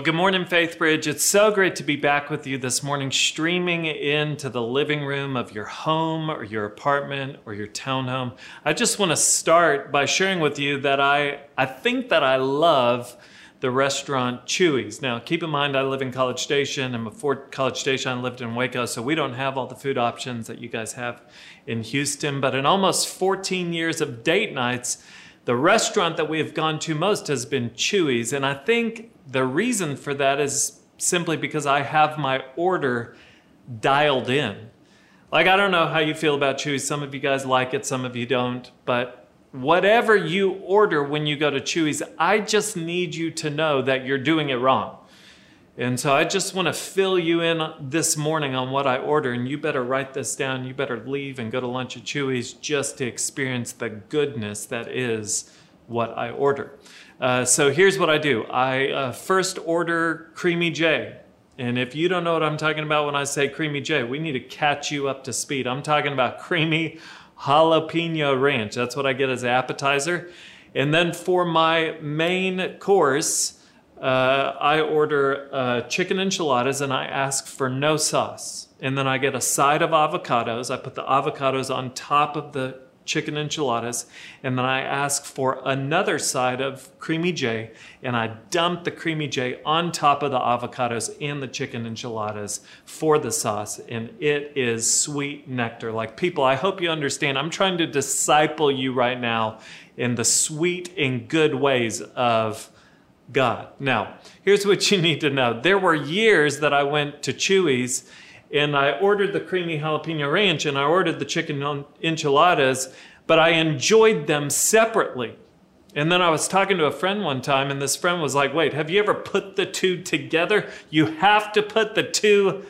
Well, good morning, Faithbridge. It's so great to be back with you this morning, streaming into the living room of your home or your apartment or your townhome. I just want to start by sharing with you that I, I think that I love the restaurant Chuy's. Now, keep in mind, I live in College Station, and before College Station, I lived in Waco, so we don't have all the food options that you guys have in Houston. But in almost 14 years of date nights, the restaurant that we have gone to most has been Chuy's, and I think the reason for that is simply because I have my order dialed in. Like, I don't know how you feel about Chuy's. Some of you guys like it, some of you don't. But whatever you order when you go to Chuy's, I just need you to know that you're doing it wrong. And so I just want to fill you in this morning on what I order. And you better write this down. You better leave and go to lunch at Chuy's just to experience the goodness that is what I order. Uh, so here's what I do I uh, first order Creamy J. And if you don't know what I'm talking about when I say Creamy J, we need to catch you up to speed. I'm talking about creamy jalapeno ranch. That's what I get as an appetizer. And then for my main course, uh, I order uh, chicken enchiladas and I ask for no sauce. And then I get a side of avocados. I put the avocados on top of the chicken enchiladas, and then I ask for another side of creamy J, and I dump the creamy J on top of the avocados and the chicken enchiladas for the sauce, and it is sweet nectar. Like people, I hope you understand. I'm trying to disciple you right now in the sweet and good ways of God. Now, here's what you need to know. There were years that I went to Chuy's and I ordered the creamy jalapeno ranch and I ordered the chicken enchiladas, but I enjoyed them separately. And then I was talking to a friend one time, and this friend was like, Wait, have you ever put the two together? You have to put the two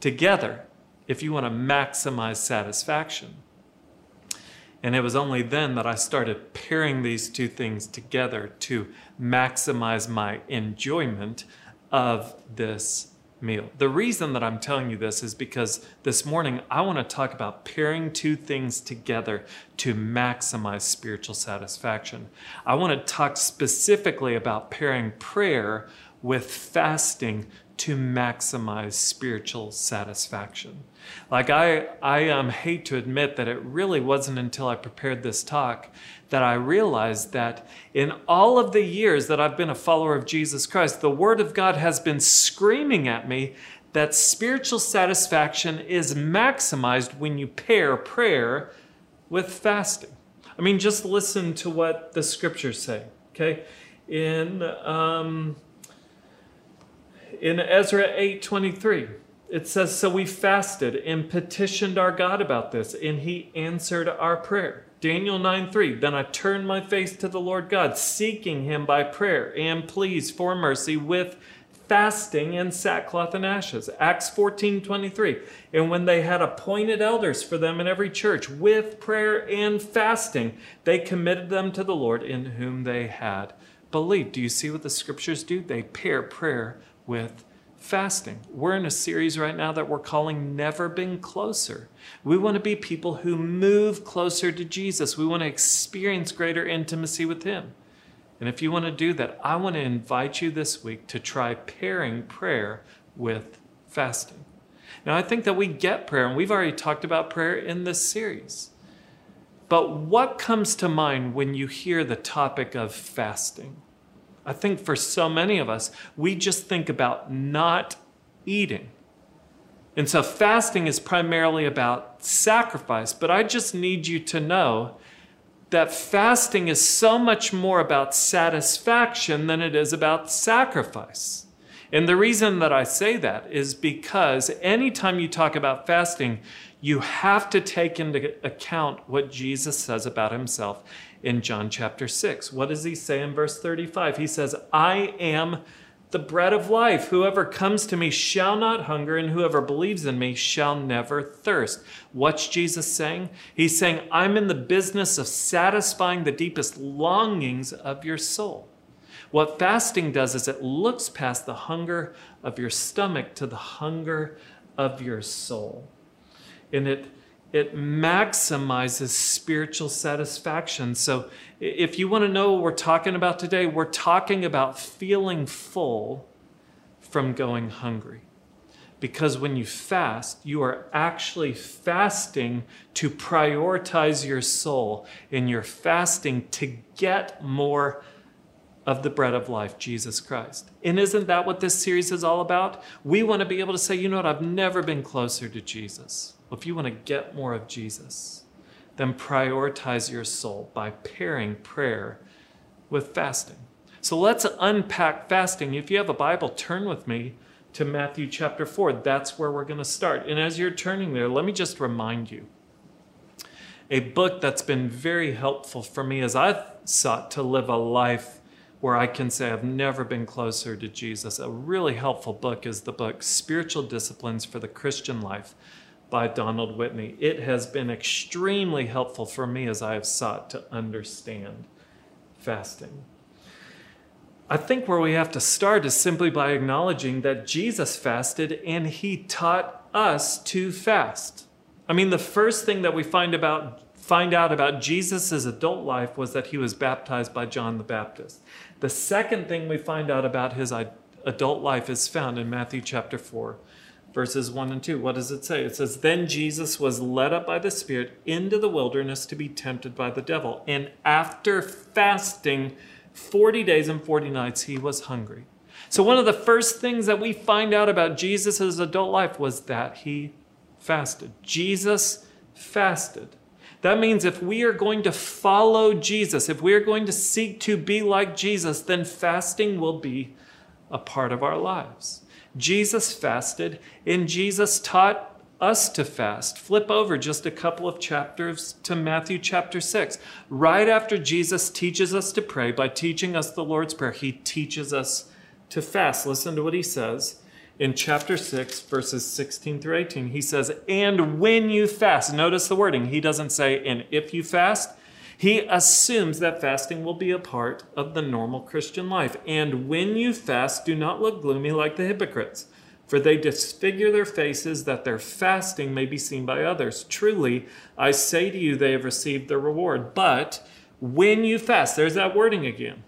together if you want to maximize satisfaction. And it was only then that I started pairing these two things together to maximize my enjoyment of this meal. The reason that I'm telling you this is because this morning I want to talk about pairing two things together to maximize spiritual satisfaction. I want to talk specifically about pairing prayer with fasting to maximize spiritual satisfaction. Like I, I um, hate to admit that it really wasn't until I prepared this talk that I realized that in all of the years that I've been a follower of Jesus Christ, the Word of God has been screaming at me that spiritual satisfaction is maximized when you pair prayer with fasting. I mean, just listen to what the scriptures say, okay? In, um, in Ezra 8:23, it says, So we fasted and petitioned our God about this, and he answered our prayer. Daniel 9 3. Then I turned my face to the Lord God, seeking him by prayer and pleas for mercy with fasting and sackcloth and ashes. Acts 14 23. And when they had appointed elders for them in every church with prayer and fasting, they committed them to the Lord in whom they had believed. Do you see what the scriptures do? They pair prayer with fasting. We're in a series right now that we're calling Never Been Closer. We want to be people who move closer to Jesus. We want to experience greater intimacy with Him. And if you want to do that, I want to invite you this week to try pairing prayer with fasting. Now, I think that we get prayer, and we've already talked about prayer in this series. But what comes to mind when you hear the topic of fasting? I think for so many of us, we just think about not eating. And so fasting is primarily about sacrifice, but I just need you to know that fasting is so much more about satisfaction than it is about sacrifice. And the reason that I say that is because anytime you talk about fasting, you have to take into account what Jesus says about himself in John chapter 6. What does he say in verse 35? He says, I am the bread of life. Whoever comes to me shall not hunger, and whoever believes in me shall never thirst. What's Jesus saying? He's saying, I'm in the business of satisfying the deepest longings of your soul. What fasting does is it looks past the hunger of your stomach to the hunger of your soul. And it it maximizes spiritual satisfaction. So, if you want to know what we're talking about today, we're talking about feeling full from going hungry. Because when you fast, you are actually fasting to prioritize your soul, and you're fasting to get more of the bread of life, Jesus Christ. And isn't that what this series is all about? We want to be able to say, you know what, I've never been closer to Jesus. Well, if you want to get more of Jesus, then prioritize your soul by pairing prayer with fasting. So let's unpack fasting. If you have a Bible, turn with me to Matthew chapter 4. That's where we're going to start. And as you're turning there, let me just remind you a book that's been very helpful for me as I've sought to live a life where I can say I've never been closer to Jesus. A really helpful book is the book Spiritual Disciplines for the Christian Life by Donald Whitney. It has been extremely helpful for me as I have sought to understand fasting. I think where we have to start is simply by acknowledging that Jesus fasted and he taught us to fast. I mean, the first thing that we find about find out about Jesus' adult life was that he was baptized by John the Baptist. The second thing we find out about his adult life is found in Matthew chapter 4, verses 1 and 2. What does it say? It says, Then Jesus was led up by the Spirit into the wilderness to be tempted by the devil. And after fasting 40 days and 40 nights, he was hungry. So, one of the first things that we find out about Jesus' adult life was that he fasted. Jesus fasted. That means if we are going to follow Jesus, if we are going to seek to be like Jesus, then fasting will be a part of our lives. Jesus fasted, and Jesus taught us to fast. Flip over just a couple of chapters to Matthew chapter 6. Right after Jesus teaches us to pray by teaching us the Lord's Prayer, he teaches us to fast. Listen to what he says in chapter 6, verses 16 through 18, he says, And when you fast, notice the wording. He doesn't say, And if you fast. He assumes that fasting will be a part of the normal Christian life. And when you fast, do not look gloomy like the hypocrites, for they disfigure their faces that their fasting may be seen by others. Truly, I say to you, they have received their reward. But when you fast, there's that wording again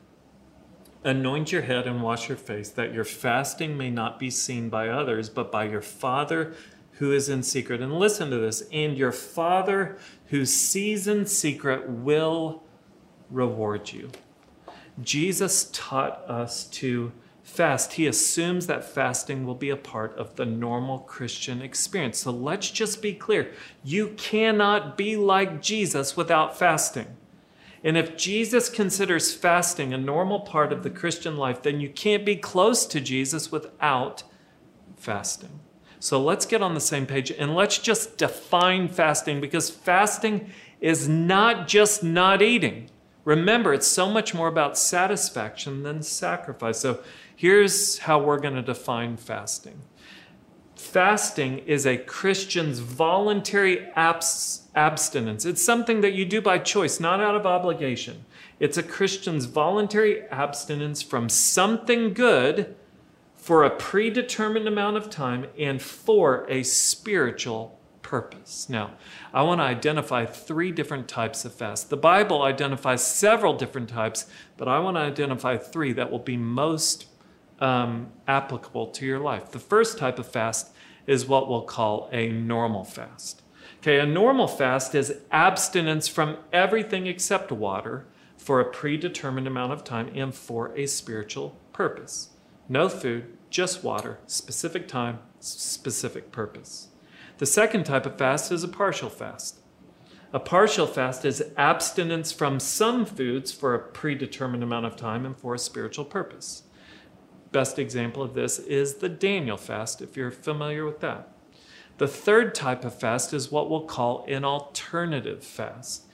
Anoint your head and wash your face, that your fasting may not be seen by others, but by your Father who is in secret. And listen to this and your Father who sees in secret will reward you. Jesus taught us to fast. He assumes that fasting will be a part of the normal Christian experience. So let's just be clear you cannot be like Jesus without fasting. And if Jesus considers fasting a normal part of the Christian life, then you can't be close to Jesus without fasting. So let's get on the same page and let's just define fasting because fasting is not just not eating. Remember, it's so much more about satisfaction than sacrifice. So here's how we're going to define fasting fasting is a Christian's voluntary abs- abstinence. It's something that you do by choice, not out of obligation. It's a Christian's voluntary abstinence from something good for a predetermined amount of time and for a spiritual purpose. Now, I want to identify three different types of fast. The Bible identifies several different types, but I want to identify three that will be most um, applicable to your life. The first type of fast is what we'll call a normal fast. Okay, a normal fast is abstinence from everything except water for a predetermined amount of time and for a spiritual purpose. No food, just water, specific time, specific purpose. The second type of fast is a partial fast. A partial fast is abstinence from some foods for a predetermined amount of time and for a spiritual purpose. Best example of this is the Daniel fast, if you're familiar with that. The third type of fast is what we'll call an alternative fast.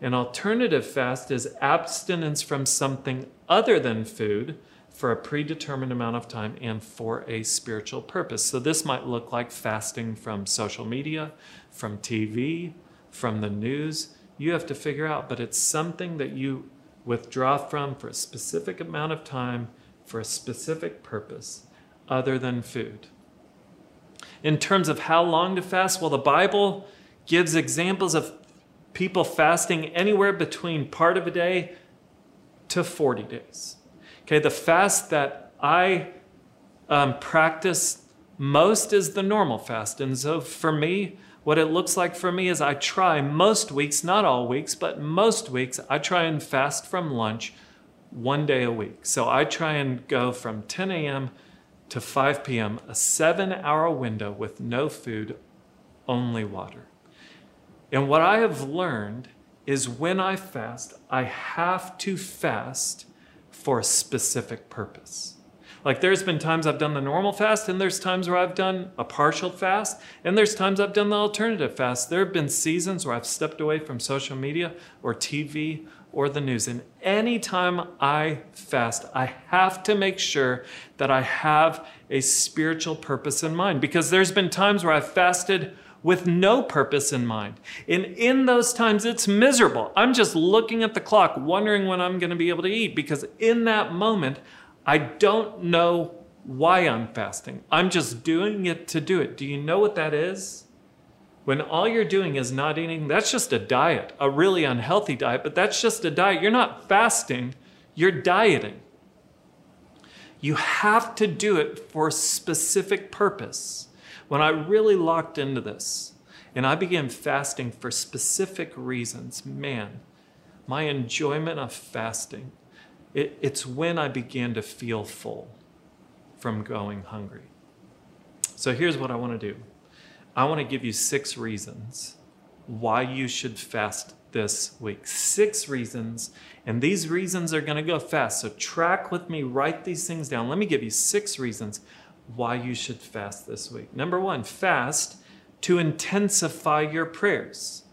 An alternative fast is abstinence from something other than food for a predetermined amount of time and for a spiritual purpose. So, this might look like fasting from social media, from TV, from the news. You have to figure out, but it's something that you withdraw from for a specific amount of time for a specific purpose other than food. In terms of how long to fast, well, the Bible gives examples of people fasting anywhere between part of a day to 40 days. Okay, the fast that I um, practice most is the normal fast. And so for me, what it looks like for me is I try most weeks, not all weeks, but most weeks, I try and fast from lunch one day a week. So I try and go from 10 a.m. to 5 p.m., a seven hour window with no food, only water. And what I have learned is when I fast, I have to fast for a specific purpose. Like there's been times I've done the normal fast, and there's times where I've done a partial fast, and there's times I've done the alternative fast. There have been seasons where I've stepped away from social media or TV or the news. And anytime I fast, I have to make sure that I have a spiritual purpose in mind because there's been times where I've fasted with no purpose in mind. And in those times, it's miserable. I'm just looking at the clock, wondering when I'm going to be able to eat because in that moment, I don't know why I'm fasting. I'm just doing it to do it. Do you know what that is? When all you're doing is not eating, that's just a diet, a really unhealthy diet, but that's just a diet. You're not fasting, you're dieting. You have to do it for a specific purpose. When I really locked into this and I began fasting for specific reasons, man, my enjoyment of fasting, it, it's when I began to feel full from going hungry. So here's what I want to do I want to give you six reasons why you should fast this week. Six reasons, and these reasons are going to go fast. So track with me, write these things down. Let me give you six reasons why you should fast this week. Number one, fast to intensify your prayers.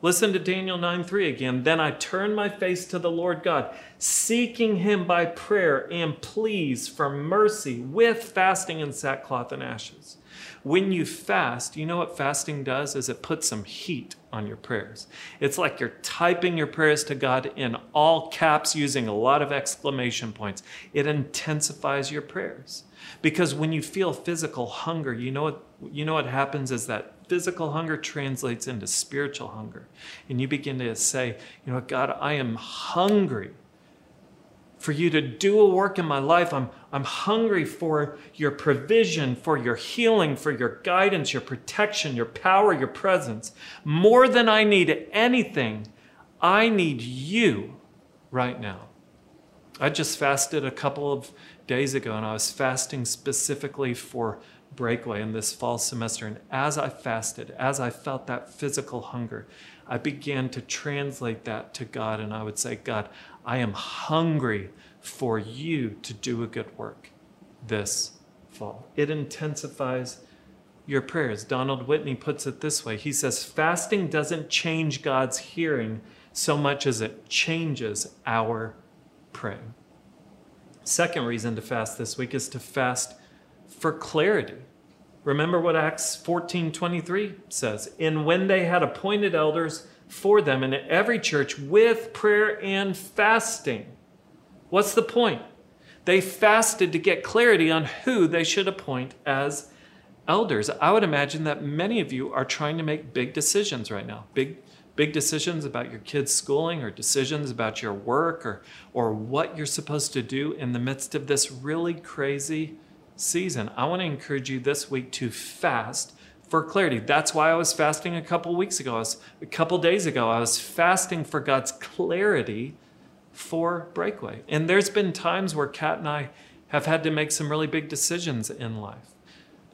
Listen to Daniel 9 3 again. Then I turn my face to the Lord God, seeking him by prayer and pleas for mercy with fasting and sackcloth and ashes. When you fast, you know what fasting does is it puts some heat on your prayers. It's like you're typing your prayers to God in all caps using a lot of exclamation points. It intensifies your prayers. Because when you feel physical hunger, you know what you know what happens is that physical hunger translates into spiritual hunger. And you begin to say, you know, God, I am hungry for you to do a work in my life. I'm, I'm hungry for your provision, for your healing, for your guidance, your protection, your power, your presence. More than I need anything, I need you right now. I just fasted a couple of days ago, and I was fasting specifically for breakaway in this fall semester. And as I fasted, as I felt that physical hunger, I began to translate that to God. And I would say, God, I am hungry for you to do a good work this fall. It intensifies your prayers. Donald Whitney puts it this way He says, Fasting doesn't change God's hearing so much as it changes our praying. Second reason to fast this week is to fast for clarity. Remember what Acts 14 23 says. And when they had appointed elders for them in every church with prayer and fasting. What's the point? They fasted to get clarity on who they should appoint as elders. I would imagine that many of you are trying to make big decisions right now. Big big decisions about your kids' schooling or decisions about your work or, or what you're supposed to do in the midst of this really crazy season. I want to encourage you this week to fast for clarity. That's why I was fasting a couple weeks ago. I was, a couple days ago, I was fasting for God's clarity for Breakaway. And there's been times where Kat and I have had to make some really big decisions in life.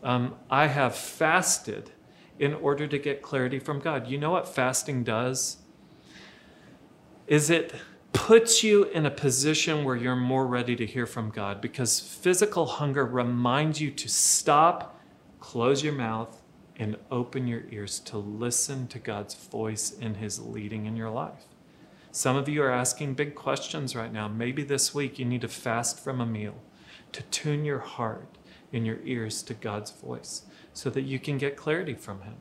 Um, I have fasted in order to get clarity from God. You know what fasting does? Is it puts you in a position where you're more ready to hear from God because physical hunger reminds you to stop, close your mouth, and open your ears to listen to God's voice in His leading in your life. Some of you are asking big questions right now. Maybe this week you need to fast from a meal to tune your heart and your ears to God's voice so that you can get clarity from Him.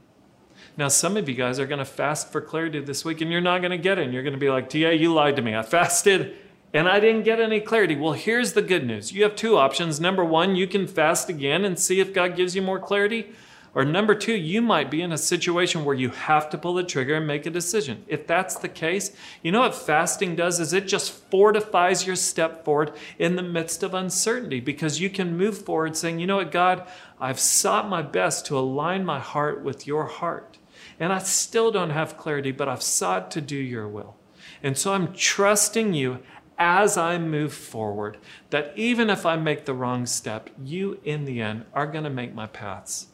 Now, some of you guys are going to fast for clarity this week and you're not going to get it. And you're going to be like, TA, you lied to me. I fasted and I didn't get any clarity. Well, here's the good news you have two options. Number one, you can fast again and see if God gives you more clarity. Or number two, you might be in a situation where you have to pull the trigger and make a decision. If that's the case, you know what fasting does is it just fortifies your step forward in the midst of uncertainty because you can move forward saying, you know what, God, I've sought my best to align my heart with your heart. And I still don't have clarity, but I've sought to do your will. And so I'm trusting you as I move forward that even if I make the wrong step, you in the end are going to make my paths.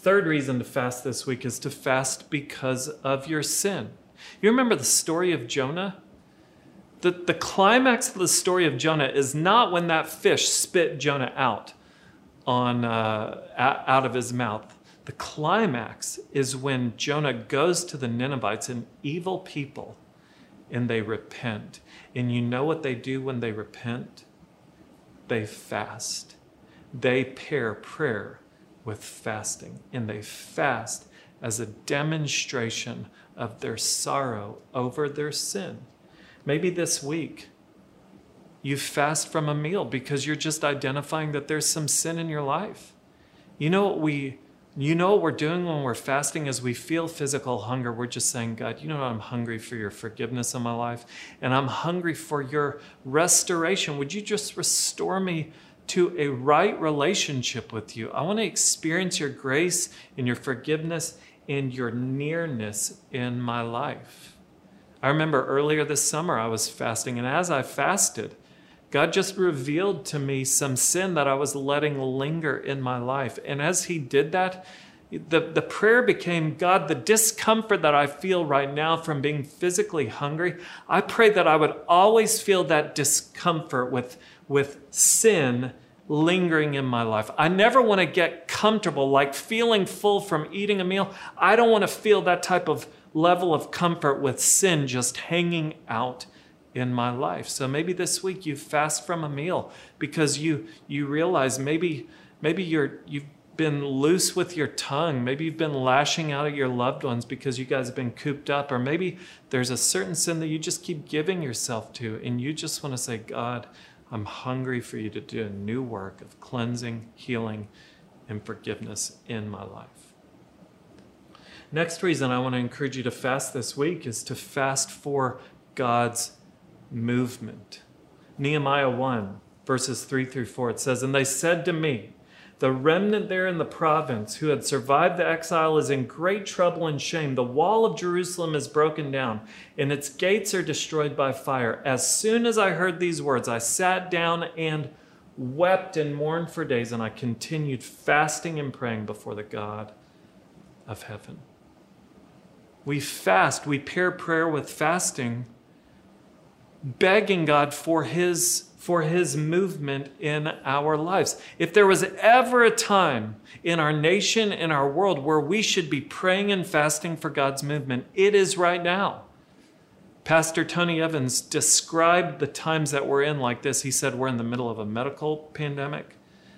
Third reason to fast this week is to fast because of your sin. You remember the story of Jonah? The, the climax of the story of Jonah is not when that fish spit Jonah out on uh, out of his mouth. The climax is when Jonah goes to the Ninevites, an evil people, and they repent. And you know what they do when they repent? They fast. They pair prayer with fasting, and they fast as a demonstration of their sorrow over their sin. Maybe this week you fast from a meal because you're just identifying that there's some sin in your life. You know what we you know what we're doing when we're fasting is we feel physical hunger. We're just saying, God, you know I'm hungry for your forgiveness in my life, and I'm hungry for your restoration. Would you just restore me to a right relationship with you? I want to experience your grace and your forgiveness and your nearness in my life. I remember earlier this summer I was fasting, and as I fasted, God just revealed to me some sin that I was letting linger in my life. And as He did that, the, the prayer became God, the discomfort that I feel right now from being physically hungry, I pray that I would always feel that discomfort with, with sin lingering in my life. I never want to get comfortable, like feeling full from eating a meal. I don't want to feel that type of level of comfort with sin just hanging out in my life. So maybe this week you fast from a meal because you you realize maybe maybe you're you've been loose with your tongue. Maybe you've been lashing out at your loved ones because you guys have been cooped up or maybe there's a certain sin that you just keep giving yourself to and you just want to say, "God, I'm hungry for you to do a new work of cleansing, healing, and forgiveness in my life." Next reason I want to encourage you to fast this week is to fast for God's movement. Nehemiah 1, verses 3 through 4, it says, And they said to me, The remnant there in the province who had survived the exile is in great trouble and shame. The wall of Jerusalem is broken down, and its gates are destroyed by fire. As soon as I heard these words, I sat down and wept and mourned for days, and I continued fasting and praying before the God of heaven. We fast, we pair prayer with fasting begging God for his for his movement in our lives. If there was ever a time in our nation in our world where we should be praying and fasting for God's movement, it is right now. Pastor Tony Evans described the times that we're in like this. He said we're in the middle of a medical pandemic,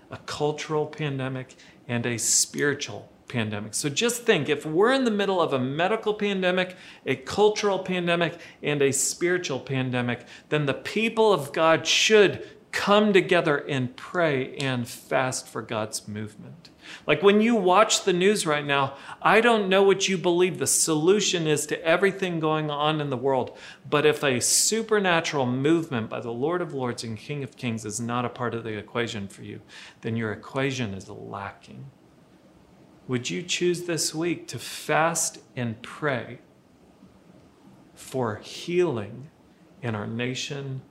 a cultural pandemic, and a spiritual pandemic. So just think if we're in the middle of a medical pandemic, a cultural pandemic, and a spiritual pandemic, then the people of God should come together and pray and fast for God's movement. Like when you watch the news right now, I don't know what you believe the solution is to everything going on in the world. But if a supernatural movement by the Lord of Lords and King of Kings is not a part of the equation for you, then your equation is lacking. Would you choose this week to fast and pray for healing in our nation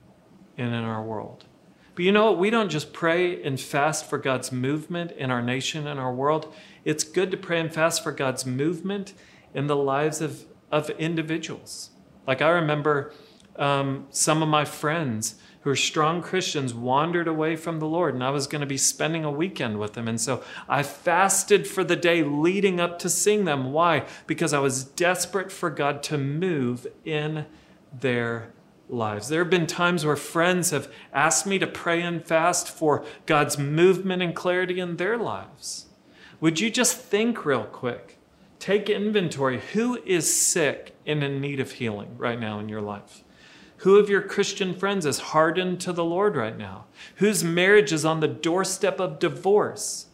and in our world? But you know what? We don't just pray and fast for God's movement in our nation and our world. It's good to pray and fast for God's movement in the lives of, of individuals. Like I remember um, some of my friends who are strong Christians wandered away from the Lord, and I was going to be spending a weekend with them. And so I fasted for the day leading up to seeing them. Why? Because I was desperate for God to move in their lives. There have been times where friends have asked me to pray and fast for God's movement and clarity in their lives. Would you just think real quick? Take inventory. Who is sick and in need of healing right now in your life? Who of your Christian friends is hardened to the Lord right now? Whose marriage is on the doorstep of divorce?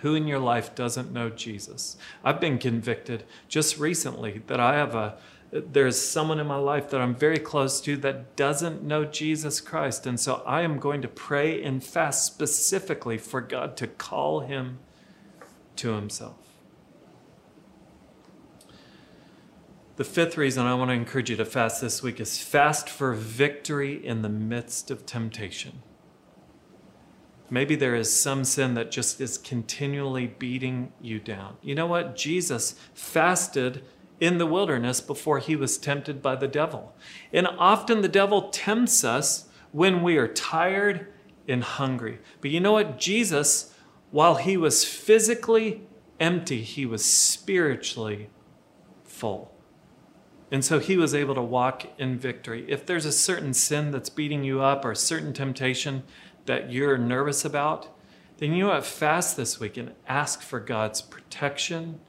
Who in your life doesn't know Jesus? I've been convicted just recently that I have a there's someone in my life that I'm very close to that doesn't know Jesus Christ. And so I am going to pray and fast specifically for God to call him to himself. The fifth reason I want to encourage you to fast this week is fast for victory in the midst of temptation. Maybe there is some sin that just is continually beating you down. You know what? Jesus fasted in the wilderness before he was tempted by the devil. And often the devil tempts us when we are tired and hungry. But you know what? Jesus, while he was physically empty, he was spiritually full. And so he was able to walk in victory. If there's a certain sin that's beating you up or a certain temptation, that you're nervous about, then you what? Fast this week and ask for God's protection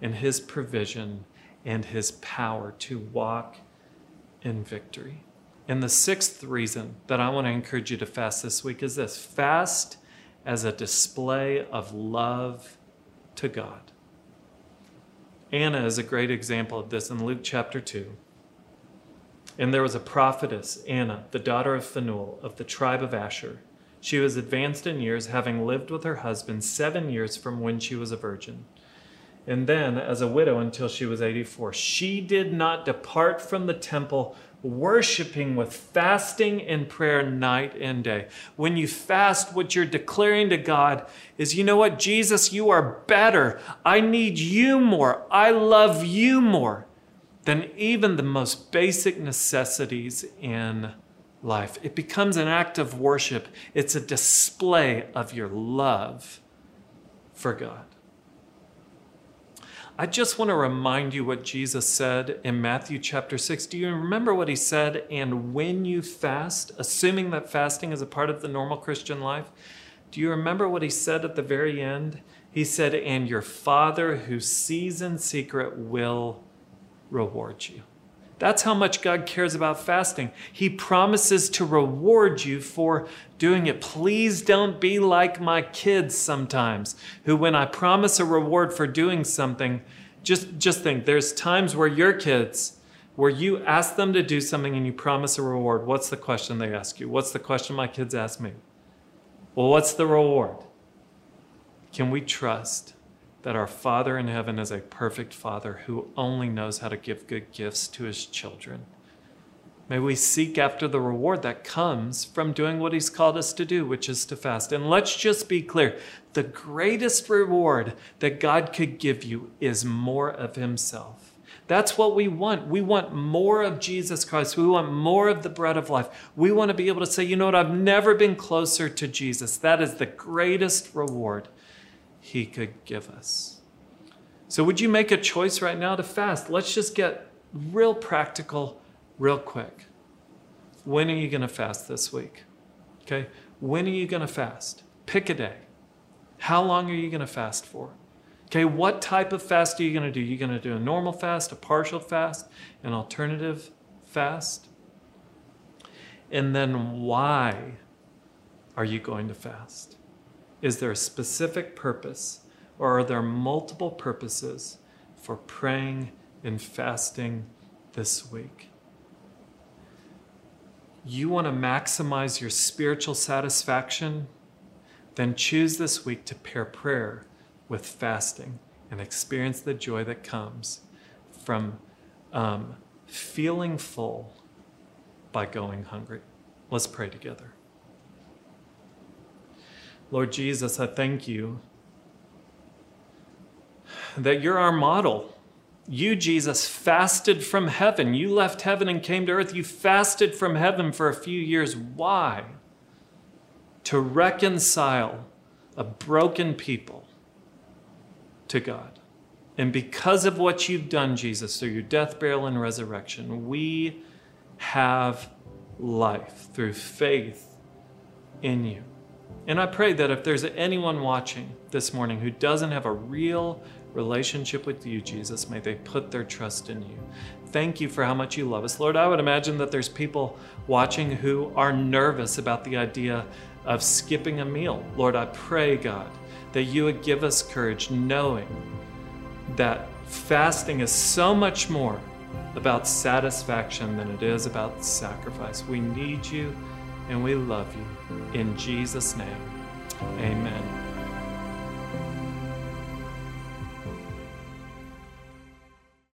and His provision and His power to walk in victory. And the sixth reason that I want to encourage you to fast this week is this fast as a display of love to God. Anna is a great example of this in Luke chapter 2. And there was a prophetess, Anna, the daughter of Phanuel of the tribe of Asher. She was advanced in years, having lived with her husband seven years from when she was a virgin. And then, as a widow until she was 84, she did not depart from the temple, worshiping with fasting and prayer night and day. When you fast, what you're declaring to God is, you know what, Jesus, you are better. I need you more. I love you more than even the most basic necessities in life. It becomes an act of worship, it's a display of your love for God. I just want to remind you what Jesus said in Matthew chapter 6. Do you remember what he said? And when you fast, assuming that fasting is a part of the normal Christian life, do you remember what he said at the very end? He said, And your Father who sees in secret will reward you. That's how much God cares about fasting. He promises to reward you for doing it. Please don't be like my kids sometimes, who, when I promise a reward for doing something, just, just think there's times where your kids, where you ask them to do something and you promise a reward. What's the question they ask you? What's the question my kids ask me? Well, what's the reward? Can we trust that our Father in heaven is a perfect Father who only knows how to give good gifts to his children. May we seek after the reward that comes from doing what he's called us to do, which is to fast. And let's just be clear the greatest reward that God could give you is more of himself. That's what we want. We want more of Jesus Christ. We want more of the bread of life. We want to be able to say, you know what, I've never been closer to Jesus. That is the greatest reward he could give us. So, would you make a choice right now to fast? Let's just get real practical, real quick. When are you going to fast this week? Okay? When are you going to fast? Pick a day. How long are you going to fast for? Okay, what type of fast are you going to do? Are you going to do a normal fast, a partial fast, an alternative fast? And then why are you going to fast? Is there a specific purpose, or are there multiple purposes for praying and fasting this week? You want to maximize your spiritual satisfaction? Then choose this week to pair prayer with fasting and experience the joy that comes from um, feeling full by going hungry. Let's pray together. Lord Jesus, I thank you that you're our model. You, Jesus, fasted from heaven. You left heaven and came to earth. You fasted from heaven for a few years. Why? To reconcile a broken people to God. And because of what you've done, Jesus, through your death, burial, and resurrection, we have life through faith in you. And I pray that if there's anyone watching this morning who doesn't have a real relationship with you, Jesus, may they put their trust in you. Thank you for how much you love us. Lord, I would imagine that there's people watching who are nervous about the idea of skipping a meal. Lord, I pray, God, that you would give us courage knowing that fasting is so much more about satisfaction than it is about sacrifice. We need you and we love you. In Jesus' name, amen.